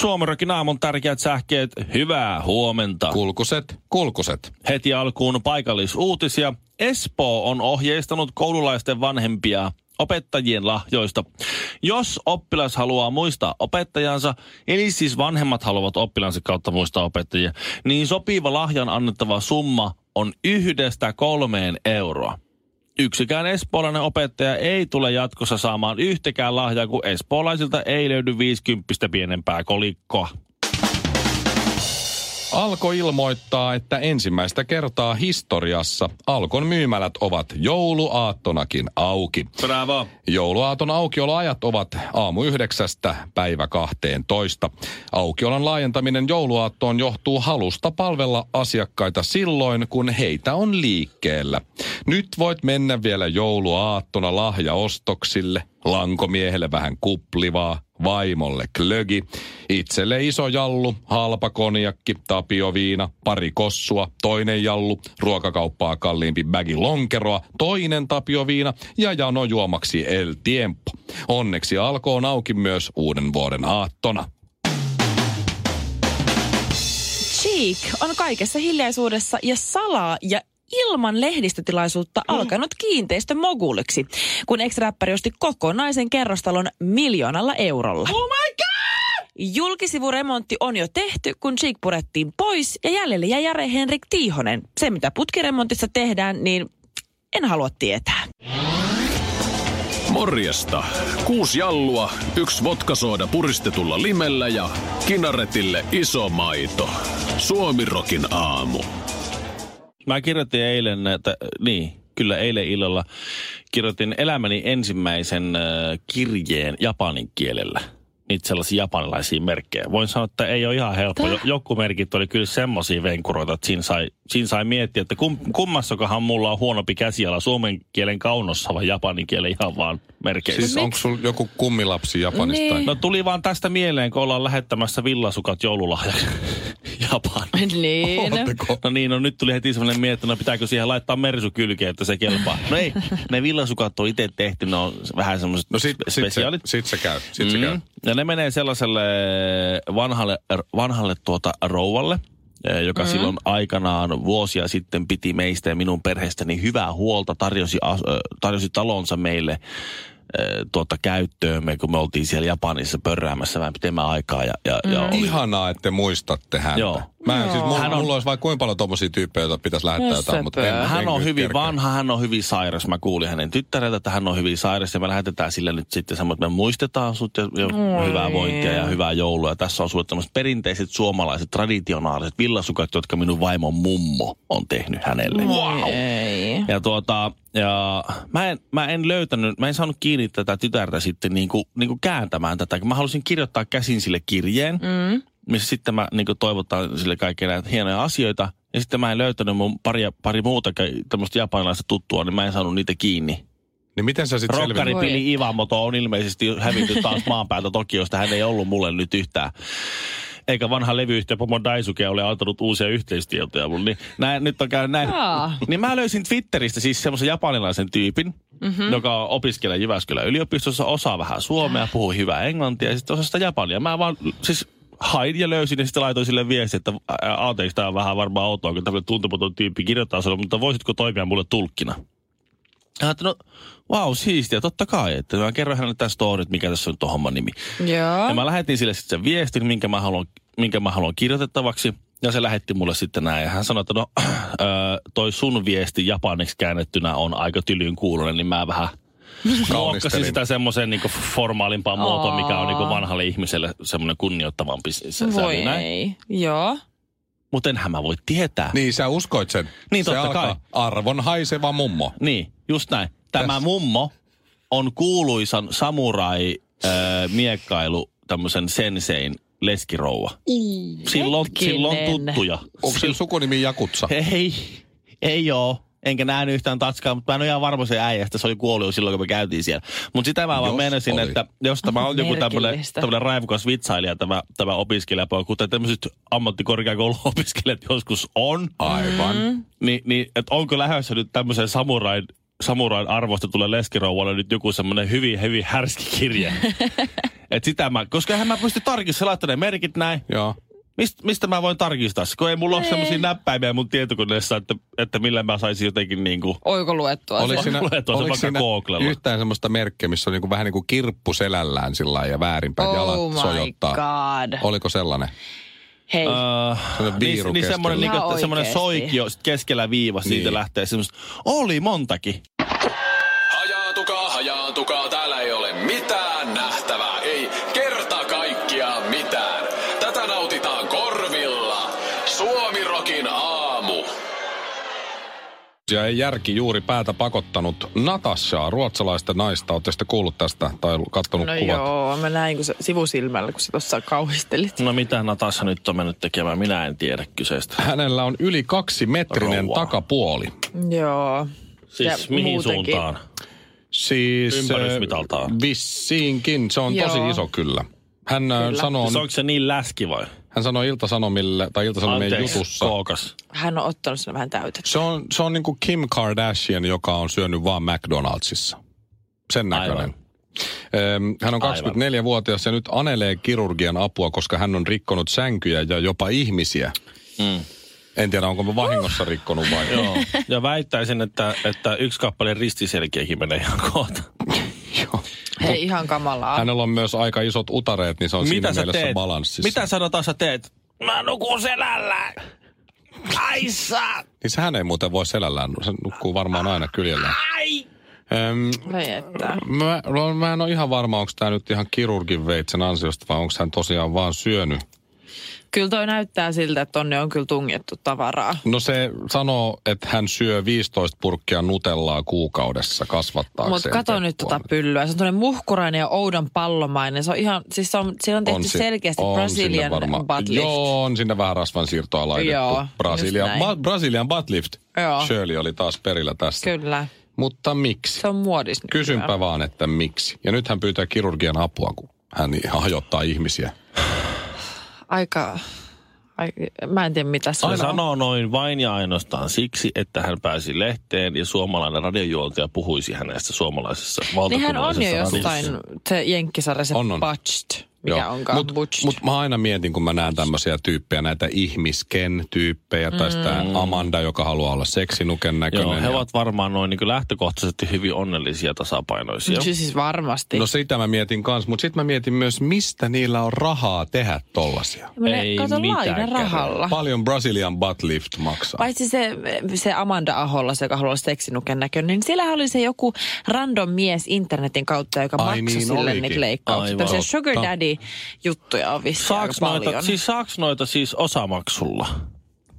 Suomerokin aamun tärkeät sähkeet, hyvää huomenta. Kulkuset, kulkuset. Heti alkuun paikallisuutisia. Espoo on ohjeistanut koululaisten vanhempia opettajien lahjoista. Jos oppilas haluaa muistaa opettajansa, eli siis vanhemmat haluavat oppilansa kautta muistaa opettajia, niin sopiva lahjan annettava summa on yhdestä kolmeen euroa. Yksikään espoolainen opettaja ei tule jatkossa saamaan yhtäkään lahjaa, kun espoolaisilta ei löydy 50 pienempää kolikkoa. Alko ilmoittaa, että ensimmäistä kertaa historiassa Alkon myymälät ovat jouluaattonakin auki. Bravo. Jouluaaton aukioloajat ovat aamu yhdeksästä päivä 12. Aukiolon laajentaminen jouluaattoon johtuu halusta palvella asiakkaita silloin, kun heitä on liikkeellä. Nyt voit mennä vielä jouluaattona lahjaostoksille, lankomiehelle vähän kuplivaa, vaimolle klögi, itselle iso jallu, halpa konjakki, tapioviina, pari kossua, toinen jallu, ruokakauppaa kalliimpi bägi lonkeroa, toinen tapioviina ja jano juomaksi El Tiempo. Onneksi alkoon auki myös uuden vuoden aattona. Cheek on kaikessa hiljaisuudessa ja salaa ja ilman lehdistötilaisuutta alkanut kiinteistömoguliksi, kun ex-räppäri osti kokonaisen kerrostalon miljoonalla eurolla. Oh my god! Julkisivuremontti on jo tehty, kun Cheek purettiin pois ja jäljelle jäi Jare Henrik Tiihonen. Se, mitä putkiremontissa tehdään, niin en halua tietää. Morjesta. Kuusi jallua, yksi vodkasooda puristetulla limellä ja kinaretille iso maito. Suomirokin aamu. Mä kirjoitin eilen, että niin, kyllä eilen illalla kirjoitin elämäni ensimmäisen äh, kirjeen japanin kielellä. Niitä sellaisia japanilaisia merkkejä. Voin sanoa, että ei ole ihan helppo. Jo, joku merkit oli kyllä semmoisia venkuroita, että siinä sai, siinä sai miettiä, että kum, kummassakohan mulla on huonompi käsiala, suomen kielen kaunossa vai japanin kielen ihan vaan merkeissä. Siis onko sulla joku kummilapsi Japanista? Niin. No tuli vaan tästä mieleen, kun ollaan lähettämässä villasukat joululahjaksi Japaniin. Niin. Ootteko? No niin, no nyt tuli heti semmoinen miettä, no pitääkö siihen laittaa mersu kylkeen, että se kelpaa. No ei, ne villasukat on itse tehty, ne on vähän semmoiset No sit, sit, se, spesiaalit. sit se käy, sit se käy. Mm. Ja ne menee sellaiselle vanhalle, vanhalle tuota rouvalle, joka mm. silloin aikanaan vuosia sitten piti meistä ja minun perheestäni hyvää huolta, tarjosi, ö, tarjosi talonsa meille eh, tuota käyttöömme, kun me oltiin siellä Japanissa pörräämässä vähän pitemmän aikaa. Ja, ja, mm. ja oli, Ihanaa, että te muistatte häntä. Joo. Mä en, siis, mulla, Hän on- mulla olisi vaikka kuinka paljon tommosia tyyppejä, joita pitäisi lähettää jotain, mutta en, hän en on hyvin kerkeä. vanha, hän on hyvin sairas. Mä kuulin hänen tyttäreltä, että hän on hyvin sairas ja me lähetetään sille nyt sitten semmoinen, että me muistetaan sut ja, ja hyvää vointia ja hyvää joulua. Ja tässä on sulle tämmöiset perinteiset suomalaiset, traditionaaliset villasukat, jotka minun vaimon mummo on tehnyt hänelle. Wow. Ei. Ja tuota, ja mä en, mä en löytänyt, mä en saanut kiinni tätä tytärtä sitten niinku, niinku kääntämään tätä. Mä halusin kirjoittaa käsin sille kirjeen, mm. Missä sitten mä niinku toivotan sille kaikkea näitä hienoja asioita. Ja sitten mä en löytänyt mun pari, pari muuta tämmöistä japanilaista tuttua, niin mä en saanut niitä kiinni. Niin miten sä sitten Rokkari? Pili Ivamoto on ilmeisesti hävinnyt taas maan päältä Tokiosta. Hän ei ollut mulle nyt yhtään. Eikä vanha levyyhtiö Pomo Daisuke ole antanut uusia yhteistietoja mulle. Niin näin, nyt on käynyt näin. Aa. Niin mä löysin Twitteristä siis semmoisen japanilaisen tyypin, mm-hmm. joka opiskelee Jyväskylän yliopistossa, osaa vähän suomea, puhuu hyvää englantia ja sitten osaa sitä japania. Mä vaan siis hain ja löysin ja sitten laitoin sille viesti, että anteeksi, tämä on vähän varmaan outoa, kun tämmöinen tuntematon tyyppi kirjoittaa sulle, mutta voisitko toimia mulle tulkkina? Ja ajattelin, no vau, siistiä, totta kai. Että mä kerroin hänelle tämän story, että mikä tässä on tuon homman nimi. Joo. Ja mä lähetin sille sitten sen viestin, minkä mä haluan, minkä mä haluan kirjoitettavaksi. Ja se lähetti mulle sitten näin. Ja hän sanoi, että no, ö, toi sun viesti japaniksi käännettynä on aika tylyyn kuulonen, niin mä vähän muokkasin sitä semmoisen niin formaalimpaan muotoon, mikä on niin vanhalle ihmiselle semmoinen kunnioittavampi. Se, se Voi näin. ei. Joo. Mutta enhän mä voi tietää. Niin, sä uskoit sen. Niin, se totta alkaa kai. arvon haiseva mummo. Niin, just näin. Tämä Tässä. mummo on kuuluisan samurai äh, miekkailu tämmöisen sensein leskirouva. Silloin, silloin tuttuja. Onko sillä sukunimi Jakutsa? Ei, ei oo. Enkä nähnyt yhtään tatskaa, mutta mä en ole ihan varma se äijästä. Se oli kuollut jo silloin, kun me käytiin siellä. Mutta sitä mä vaan Jos meinasin, oli. että jos tämä on joku tämmöinen, raivokas vitsailija, tämä, tämä opiskelijapoika, kuten tämmöiset ammattikorkeakouluopiskelijat joskus on, Aivan. Mm. niin, niin että onko lähdössä nyt tämmöisen samurain, samurain arvostetulle leskirouvalle nyt joku semmoinen hyvin, hyvin härski kirje. Et sitä mä, koska eihän mä pysty tarkistamaan, laittamaan ne merkit näin. Joo. Mist, mistä mä voin tarkistaa se? Kun ei mulla ole Ei. semmoisia näppäimiä mun tietokoneessa, että, että millä mä saisin jotenkin niinku... Oiko luettua Oliko se? siinä, tuossa oliko vaikka siinä Googlella. yhtään semmoista merkkiä, missä on niinku vähän niin kuin kirppu selällään sillä ja väärinpäin Oh jalat sojottaa? god. Oliko sellainen? Hei, Uh, Semmoinen viiru niin, niin semmoinen, niin, että Ihan semmoinen oikeesti. soikio sit keskellä viiva, siitä Niin. lähtee semmoista. Oli montakin. Ja ei järki juuri päätä pakottanut Natashaa, ruotsalaista naista. Oletteko te kuullut tästä tai katsonut no kuvat? joo, mä näin kun se, sivusilmällä, kun sä tuossa kauhistelit. No mitä Natasha nyt on mennyt tekemään? Minä en tiedä kyseistä. Hänellä on yli kaksi metrinen Rouva. takapuoli. Joo. Siis Ja mihin muutenkin. suuntaan? Siis Ympärysmitaltaan. äh, vissiinkin, se on Joo. tosi iso kyllä. Hän äh, Kyllä. sanoo, Siis onko se niin läski vai? Hän sanoi Iltasanomille, tai Iltasanomien Anteeksi, jutussa. kookas. Hän on ottanut sen vähän täytettä. Se on, se on niin kuin Kim Kardashian, joka on syönyt vaan McDonaldsissa. Sen näköinen. Aivan. Hän on 24-vuotias ja nyt anelee kirurgian apua, koska hän on rikkonut sänkyjä ja jopa ihmisiä. Mm. En tiedä, onko mä vahingossa rikkonut vai. Joo. Ja väittäisin, että, että yksi kappale ristiselkiäkin menee ihan kohta. Hei, ihan kamalaa. Hänellä on myös aika isot utareet, niin se on Mitä siinä sä mielessä teet? balanssissa. Mitä sä Natasha teet? Mä nukun selällä. Aissa. Niin sehän ei muuten voi selällään, se nukkuu varmaan aina kyljellään. Ai. Öm, että. mä, no, mä en ole ihan varma, onko tämä nyt ihan kirurgin veitsen ansiosta vai onko hän tosiaan vaan syönyt. Kyllä toi näyttää siltä, että tonne on kyllä tungettu tavaraa. No se sanoo, että hän syö 15 purkkia nutellaa kuukaudessa kasvattaakseen. Mutta kato nyt tota pyllyä. Se on tuonne muhkurainen ja oudon pallomainen. Se on ihan, siis se on, siellä on tehty si- selkeästi on Brazilian sinne varmaan- butt lift. Joo, on sinne vähän rasvan siirtoa laitettu. Joo, Brasilian, ba- Brazilian butt lift. Joo. Shirley oli taas perillä tässä. Kyllä. Mutta miksi? Se on muodis. Kysynpä vaan, että miksi. Ja nyt hän pyytää kirurgian apua, kun hän hajottaa ihmisiä. Aika, ai, mä en tiedä mitä on. sanoo noin vain ja ainoastaan siksi, että hän pääsi lehteen ja suomalainen radiojuontaja puhuisi hänestä suomalaisessa Niin hän on jo valtakunnallisessa jostain, se jenkkisarja, se On, on. Butched, mikä onkaan Mutta Butched. mut mä aina mietin, kun mä näen tämmöisiä tyyppejä, näitä ihmisken-tyyppejä, tai sitä Amanda, joka haluaa olla seksinuken näköinen. Joo, he ja- ovat varmaan noin niin lähtökohtaisesti hyvin onnellisia tasapainoisia. Siis, siis varmasti. No sitä mä mietin kans, mutta sitten mä mietin myös, mistä niillä on rahaa tehdä tollasia. Ei mitään laina rahalla. Paljon Brazilian butt lift maksaa. Paitsi se, se Amanda Aholla, se joka haluaa olla seksinuken näköinen, niin siellä oli se joku random mies internetin kautta, joka Ai maksoi niin sille olikin. niitä leikkauksia. Aivan. Sugar Totta. Daddy juttuja on vissiin aika Saaks noita, paljon. siis saaks noita siis osamaksulla?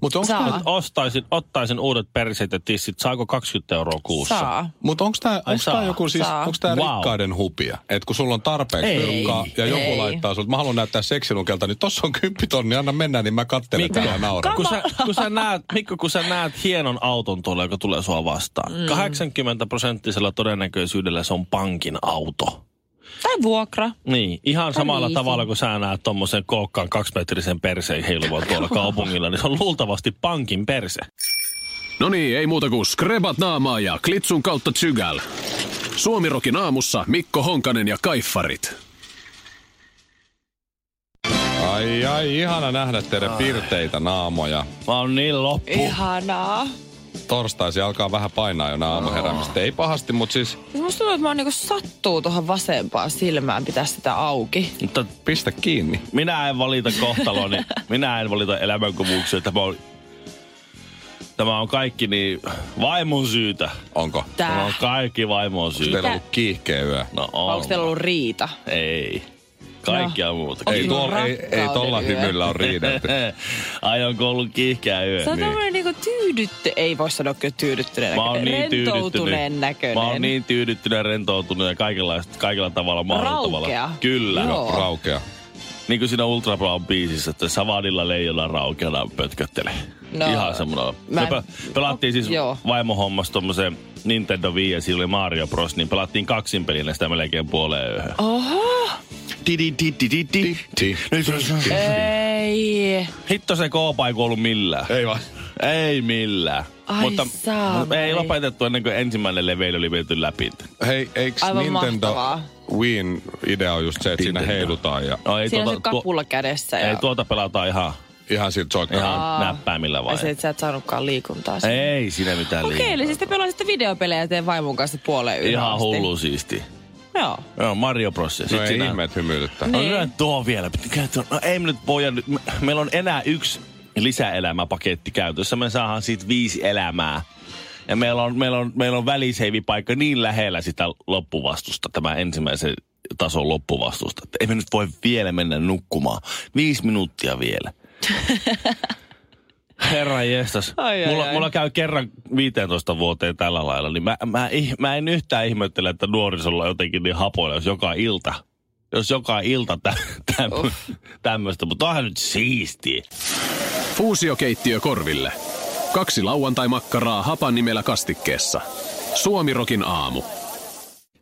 Mutta onko tämä Ostaisin, ottaisin uudet perseet ja tissit. Saako 20 euroa kuussa? Saa. Mut onks tää, Ai onks tää joku siis, Saa. onks tää Wow. rikkaiden hupia? Et kun sulla on tarpeeksi pyrkkaa ja joku Ei. laittaa sulta, mä haluan näyttää seksinukelta, niin tossa on 10 tonni, anna mennä, niin mä kattelen Mikko, tätä ja nauran. kun sä, kun sä näet, Mikko, kun sä näet hienon auton tuolla, joka tulee sua vastaan. Mm. 80 prosenttisella todennäköisyydellä se on pankin auto. Tai vuokra. Niin, ihan samalla leasing. tavalla kun sä näet tommosen kookkaan kaksimetrisen perseen heiluvan tuolla kaupungilla, niin se on luultavasti pankin perse. No niin, ei muuta kuin skrebat naamaa ja klitsun kautta tsygäl. Suomirokin aamussa Mikko Honkanen ja Kaiffarit. Ai ai, ihana nähdä teidän pirteitä naamoja. Mä oon niin loppu. Ihanaa. Torstaisi alkaa vähän painaa jo nää aamuheräämistä. Ei pahasti, mutta siis Musta tuntuu, että mä niinku sattuu tuohon vasempaan silmään pitää sitä auki. Mutta pistä kiinni. minä en valita kohtaloni, minä en valita elämänkovuuksia. Tämä on, tämä on kaikki niin vaimon syytä. Onko? Tämä on kaikki vaimon Onko syytä. teillä ollut kiihkeä yö? No on. Onko teillä ollut riita? Ei. Kaikkia muuta. Ei, tuolla, ei, ei tolla yö? hymyllä on riidelty. Aion ollut kiihkeä yö. Se on Niin. niinku tyydytty, ei voi sanoa kyllä tyydyttyneen Mä oon näköinen, niin rentoutuneen näköinen. Mä oon niin tyydyttynyt ja rentoutunut ja kaikilla, kaikilla tavalla mahdollisella Raukea. Kyllä. Joo. Raukea. Niin kuin siinä Ultra Brown biisissä, että Savadilla leijona raukeana pötköttelee. No, Ihan semmoinen. mä Me pelattiin siis Joo. vaimohommassa tuommoisen Nintendo Wii ja siinä oli Mario Bros. Niin pelattiin kaksin pelinä sitä melkein puoleen yöhön. Oho, On- ei. Hitto se koopa ei kuulu millään. Ei vaan. Ei millään. Ai Mutta saamari. ei lopetettu ennen kuin ensimmäinen leveily oli viety läpi. Hei, eikö Aivan Nintendo mahtavaa. Wiin idea on just se, että siinä heilutaan ja No, ei, Siinä on tuota, se kapula kädessä. ei ja... tuota pelata ihan, ihan siltä soikkaa. ihan näppäimillä Ai vai? se, että sä et saanutkaan liikuntaa. siinä. Ei siinä mitään Okei, liikaa. eli siis te pelasitte videopelejä teen vaimon kanssa puoleen yhden Ihan hullu siisti. Joo. Joo, Mario Bros. No ei siinä- ihme, että hymyilyttää. No Niin. lyö tuo vielä. No ei me nyt me- Meillä on enää yksi lisäelämäpaketti käytössä. Me saadaan siitä viisi elämää. Ja meillä on, meillä on, meillä on väliseivipaikka niin lähellä sitä loppuvastusta, tämä ensimmäisen tason loppuvastusta. Että ei me nyt voi vielä mennä nukkumaan. Viisi minuuttia vielä. Herra jestas. Ai, ai, mulla, ai. mulla käy kerran 15 vuoteen tällä lailla, niin mä, mä, mä en yhtään ihmettele, että nuorisolla on jotenkin niin hapoilla, jos joka ilta, jos joka ilta tä, tä, tämmöistä, mutta onhan nyt siistiä. Fuusiokeittiö korville. Kaksi lauantai-makkaraa hapan nimellä kastikkeessa. Suomirokin aamu.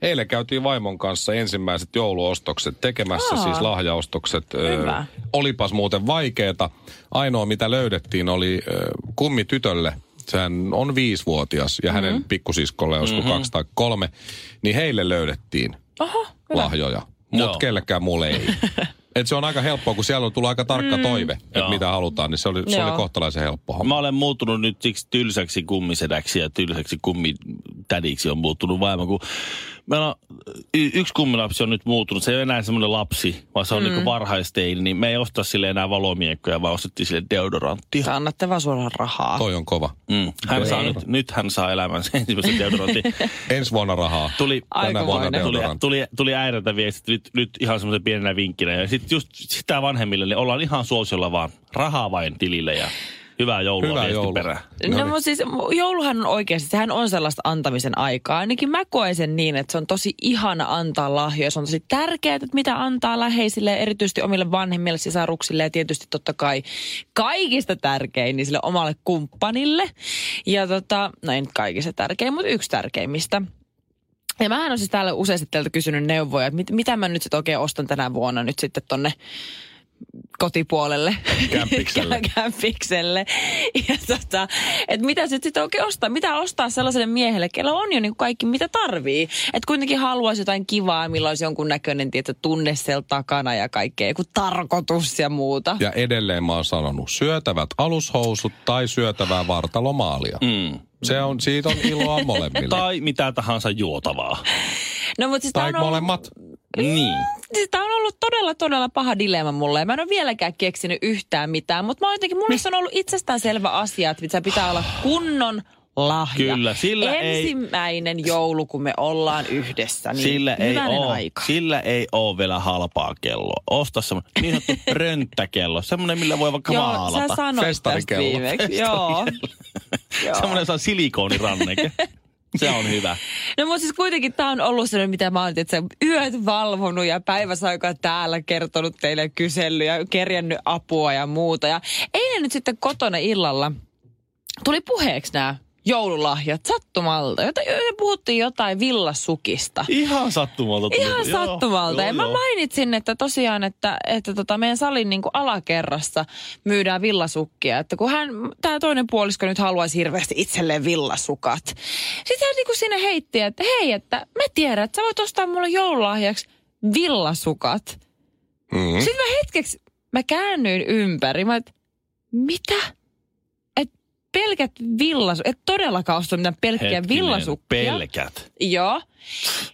Eilen käytiin vaimon kanssa ensimmäiset jouluostokset tekemässä, Aa. siis lahjaostokset. Ö, Hyvä. olipas muuten vaikeeta. Ainoa mitä löydettiin oli ö, kummi tytölle. Sehän on viisivuotias ja Mm-hmm. hänen pikkusiskolle olisiko kaksi tai kolme. Niin heille löydettiin hyvä. lahjoja, mutta kellekään mulle ei. Et se on aika helppoa, kun siellä on tullut aika tarkka toive, että mitä halutaan, niin se oli, se oli Mm. Kohtalaisen helppo homma. Mä olen muuttunut nyt siksi tylsäksi kummisedäksi ja tylsäksi kummitädiksi on muuttunut vaimo, kun meillä on, y- yksi kummilapsi on nyt muuttunut. Se ei ole enää semmoinen lapsi, vaan se on mm. niin varhaisteini, niin me ei osta sille enää valomiekkoja, vaan ostettiin sille deodoranttia. Sä annatte vaan suoraan rahaa. Toi on kova. Mm. Hän saa nyt, nyt hän saa elämänsä ensimmäisen deodorantin. Ensi vuonna rahaa. Tuli, Tänä vuonna tuli, tuli, tuli äidiltä viestit nyt, nyt ihan semmoisen pienenä vinkkinä. Ja sitten just sitä vanhemmille, niin ollaan ihan suosiolla vaan rahaa vain tilille ja hyvää joulua Hyvää joulua. perään. No, No mutta siis jouluhan on oikeasti, sehän on sellaista antamisen aikaa. Ainakin mä koen sen niin, että se on tosi ihana antaa lahjoja. Se on tosi tärkeää, että mitä antaa läheisille, erityisesti omille vanhemmille, sisaruksille ja tietysti totta kai kaikista tärkein niin sille omalle kumppanille. Ja tota, no ei nyt kaikista tärkein, mutta yksi tärkeimmistä. Ja mähän on siis täällä useasti teiltä kysynyt neuvoja, että mit, mitä mä nyt sitten oikein ostan tänä vuonna nyt sitten tonne kotipuolelle. Kämpikselle. Kämpikselle. Ja tota, että mitä sitten sit oikein ostaa? Mitä ostaa sellaiselle miehelle, kellä on jo niin kaikki, mitä tarvii? Että kuitenkin haluaisi jotain kivaa, millä olisi jonkun näköinen tietty tunne siellä takana ja kaikkea, joku tarkoitus ja muuta. Ja edelleen mä oon sanonut, syötävät alushousut tai syötävää vartalomaalia. Mm. Se on, siitä on iloa molemmille. Tai mitä tahansa juotavaa. No, mutta siis tai on ollut- molemmat. Niin. Siis Tämä on ollut todella, todella paha dilemma mulle. Mä en ole vieläkään keksinyt yhtään mitään, mutta mä oon jotenkin, mulle se on ollut itsestäänselvä asia, että se pitää olla kunnon lahja. Kyllä, sillä ei- Ensimmäinen joulu, kun me ollaan yhdessä, niin Sillä ei, oo, aika. sillä ei oo vielä halpaa kelloa. Osta semmoinen niin sanottu rönttäkello. Semmoinen, millä voi vaikka Joo, maalata. sä sanoit tästä Festarikello. viimeksi. Joo. Joo. Semmoinen saa silikooniranneke. Se on hyvä. No mutta siis kuitenkin tämä on ollut sellainen, mitä mä oon että yöt valvonut ja päiväsaikaa täällä kertonut teille kysellyt ja kerjännyt apua ja muuta. Ja eilen nyt sitten kotona illalla tuli puheeksi nämä joululahjat sattumalta. Jota, jo- puhuttiin jotain villasukista. Ihan sattumalta. tuli. Ihan Joo, sattumalta. joo, ja mä joo. mainitsin, että tosiaan, että, että tota meidän salin niin kuin alakerrassa myydään villasukkia. Että kun hän, tämä toinen puolisko nyt haluaisi hirveästi itselleen villasukat. Sitten hän niin kuin siinä heitti, että hei, että mä tiedän, että sä voit ostaa mulle joululahjaksi villasukat. Mm. Sitten mä hetkeksi, mä käännyin ympäri. Mä, et, mitä? Pelkät villasukkia, et todellakaan osta mitään pelkkiä Hetkinen, villasukkia. Pelkät. Joo.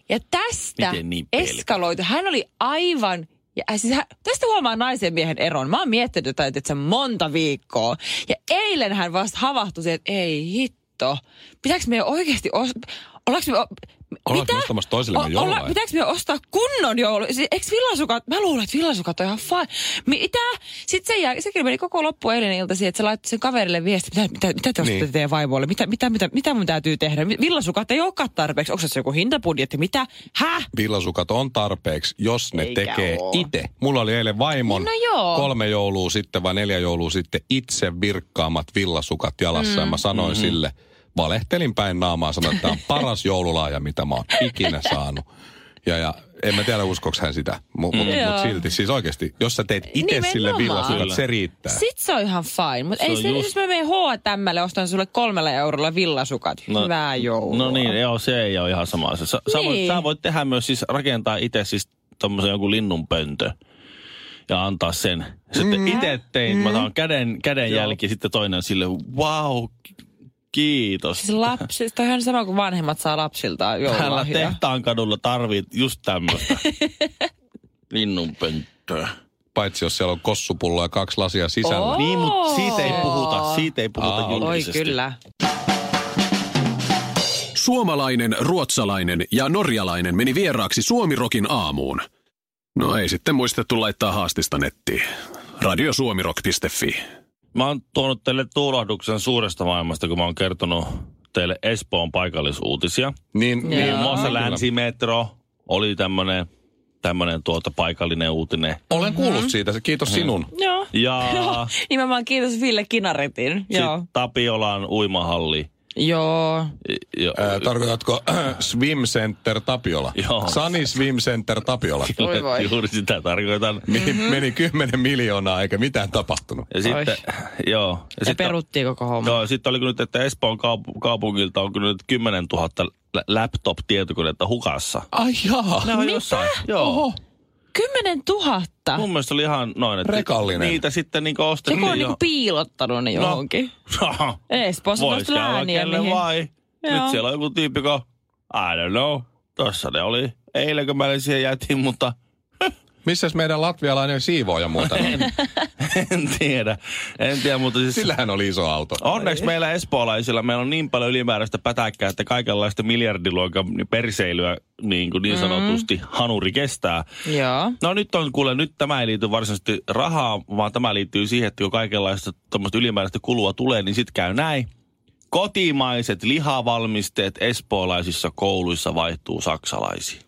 Ja tästä Miten niin pelkät? eskaloitu. Hän oli aivan... Ja äh, siis hän, tästä huomaa naisen miehen eron. Mä oon miettinyt tätä että se monta viikkoa. Ja eilen hän vasta havahtui siihen, että ei hitto. Pitääkö me oikeasti... Os... Ollaanko me... Ollaanko me ostamassa toisillemme O- olla- Pitääkö me ostaa kunnon joulu? Eikö villasukat? Mä luulen, että villasukat on ihan fine. Mitä? Sitten se jää, sekin meni koko loppu eilinen ilta siihen, että se laittoi sen kaverille viesti, mitä, mitä, mitä te ostatte Niin. teidän vaimoille? Mitä, mitä, mitä, mitä mun täytyy tehdä? Villasukat ei olekaan tarpeeksi. Onko se joku hintabudjetti? Mitä? Häh? Villasukat on tarpeeksi, jos ne Eikä tekee oo. itse. Mulla oli eilen vaimon No joo. kolme joulua sitten vai neljä joulua sitten itse virkkaamat villasukat jalassa. Mm. Ja mä sanoin mm-hmm. sille, valehtelin päin naamaa, sanoin, että tämä on paras joululahja, mitä mä oon ikinä saanut. Ja, ja en mä tiedä uskoks hän sitä, mutta mut, Joo. mut silti. Siis oikeasti, jos sä teet itse sille villasukat, Kyllä. se riittää. Sitten se on ihan fine. Mutta ei se, just- jos mä menen H&Mlle ostan sulle kolmella eurolla villasukat. No- Hyvää joulua. No niin, joo, se ei ole ihan sama asia. Sä, sä, voit, Niin. sä voit tehdä myös siis rakentaa itse siis tommosen jonkun linnunpöntö ja antaa sen. Sitten mm. itse tein, mä saan käden, käden jälki, sitten toinen sille, wow, kiitos. Siis lapsi, toi on sama kuin vanhemmat saa lapsiltaan Täällä joululahjoja. tehtaan kadulla tarvit just tämmöistä linnunpönttöä. Paitsi jos siellä on kossupullo ja kaksi lasia sisällä. Oo. Niin, mutta siitä ei puhuta, siitä ei puhuta Aa, Oi kyllä. Suomalainen, ruotsalainen ja norjalainen meni vieraaksi Suomirokin aamuun. No ei sitten muistettu laittaa haastista nettiin. Radiosuomirok.fi. Mä oon tuonut teille tuulahduksen suuresta maailmasta, kun mä oon kertonut teille Espoon paikallisuutisia. Niin, Joo. niin Muun muassa. Länsimetro oli tämmönen, tämmönen tuota paikallinen uutinen. Olen kuullut siitä, se kiitos sinun. Joo. Ja Joo. Nimenomaan kiitos Ville Kinaretin. Joo. sitten Tapiolan uimahalli. Joo. Jo, Ää, tarkoitatko Swim Center Tapiola? Joo. Sunny Swim Center Tapiola. Voi voi. Juuri sitä tarkoitan. Meni, meni 10 miljoonaa eikä mitään tapahtunut. Ja sitten, joo. Ja Ja sitten, peruttiin koko homma. joo, sitten oli nyt, että Espoon kaup- kaupungilta on kyllä nyt 10 000 lä- laptop-tietokonetta hukassa. Ai jaa. Ne on jossain. Joo. Oho. Kymmenen tuhatta. Mun mielestä oli ihan noin, että Rekallinen. niitä sitten niinku ostettiin. Joku on niinku piilottanut ne johonkin. No. Espoossa Vois lääniä, kelle mihin... vai. Joo. Nyt siellä on joku tyyppi, kun, I don't know. Tossa ne oli eilen, kun mä siihen jätin, mutta Missäs meidän latvialainen siivooja muuten? en, en tiedä. En tiedä, mutta siis... Sillähän oli iso auto. Onneksi meillä espoolaisilla meillä on niin paljon ylimääräistä pätäkkää, että kaikenlaista miljardiluokan perseilyä niin, kuin niin sanotusti hanuri kestää. Joo. No nyt on kuule, nyt tämä ei liity varsinaisesti rahaa, vaan tämä liittyy siihen, että kun kaikenlaista tuommoista ylimääräistä kulua tulee, niin sitten käy näin. Kotimaiset lihavalmisteet espoolaisissa kouluissa vaihtuu saksalaisiin.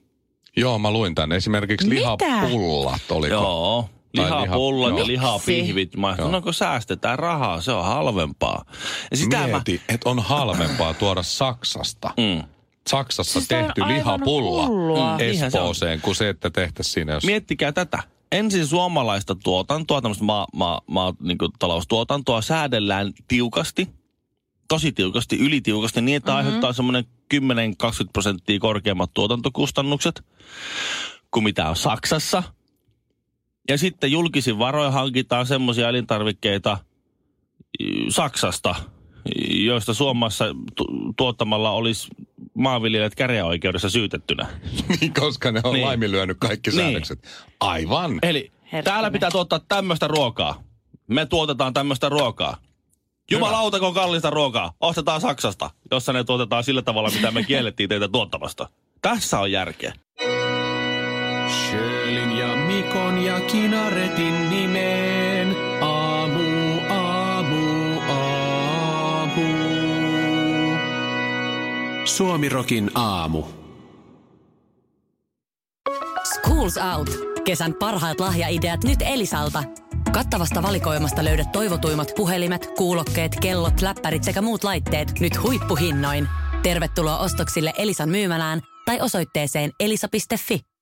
Joo, mä luin tänne. Esimerkiksi Mitä? lihapullat oliko? Joo. Lihapullat liha- ja lihapihvit. Mä no kun säästetään rahaa, se on halvempaa. Ja sitä mä... Mieti, että on halvempaa tuoda Saksasta. Mm. Saksassa Siis tehty lihapulla hullua. Mm. Espooseen, kuin se, että tehtäisiin siinä jos... Miettikää tätä. Ensin suomalaista tuotantoa, tämmöistä maa, maa, maa, niin taloustuotantoa säädellään tiukasti, tosi tiukasti, ylitiukasti, niin että mm-hmm. aiheuttaa semmoinen 10-20 prosenttia korkeammat tuotantokustannukset kuin mitä on Saksassa. Ja sitten julkisin varoin hankitaan semmoisia elintarvikkeita Saksasta, joista Suomessa tu- tuottamalla olisi maanviljelijät käräjäoikeudessa syytettynä. Niin, koska ne on Niin. laiminlyönyt kaikki Niin. säännökset. Aivan. Eli Herkkinen. täällä pitää tuottaa tämmöistä ruokaa. Me tuotetaan tämmöistä ruokaa. Jumalauta, kun kallista ruokaa. Ostetaan Saksasta, jossa ne tuotetaan sillä tavalla, mitä me kiellettiin teitä tuottamasta. Tässä on järkeä. Sjölin Mikon ja Kinaretin nimeen. Aamu, aamu, aamu. Suomirokin aamu. Schools Out. Kesän parhaat lahjaideat nyt Elisalta. Kattavasta valikoimasta löydät toivotuimmat puhelimet, kuulokkeet, kellot, läppärit sekä muut laitteet nyt huippuhinnoin. Tervetuloa ostoksille Elisan myymälään tai osoitteeseen elisa.fi.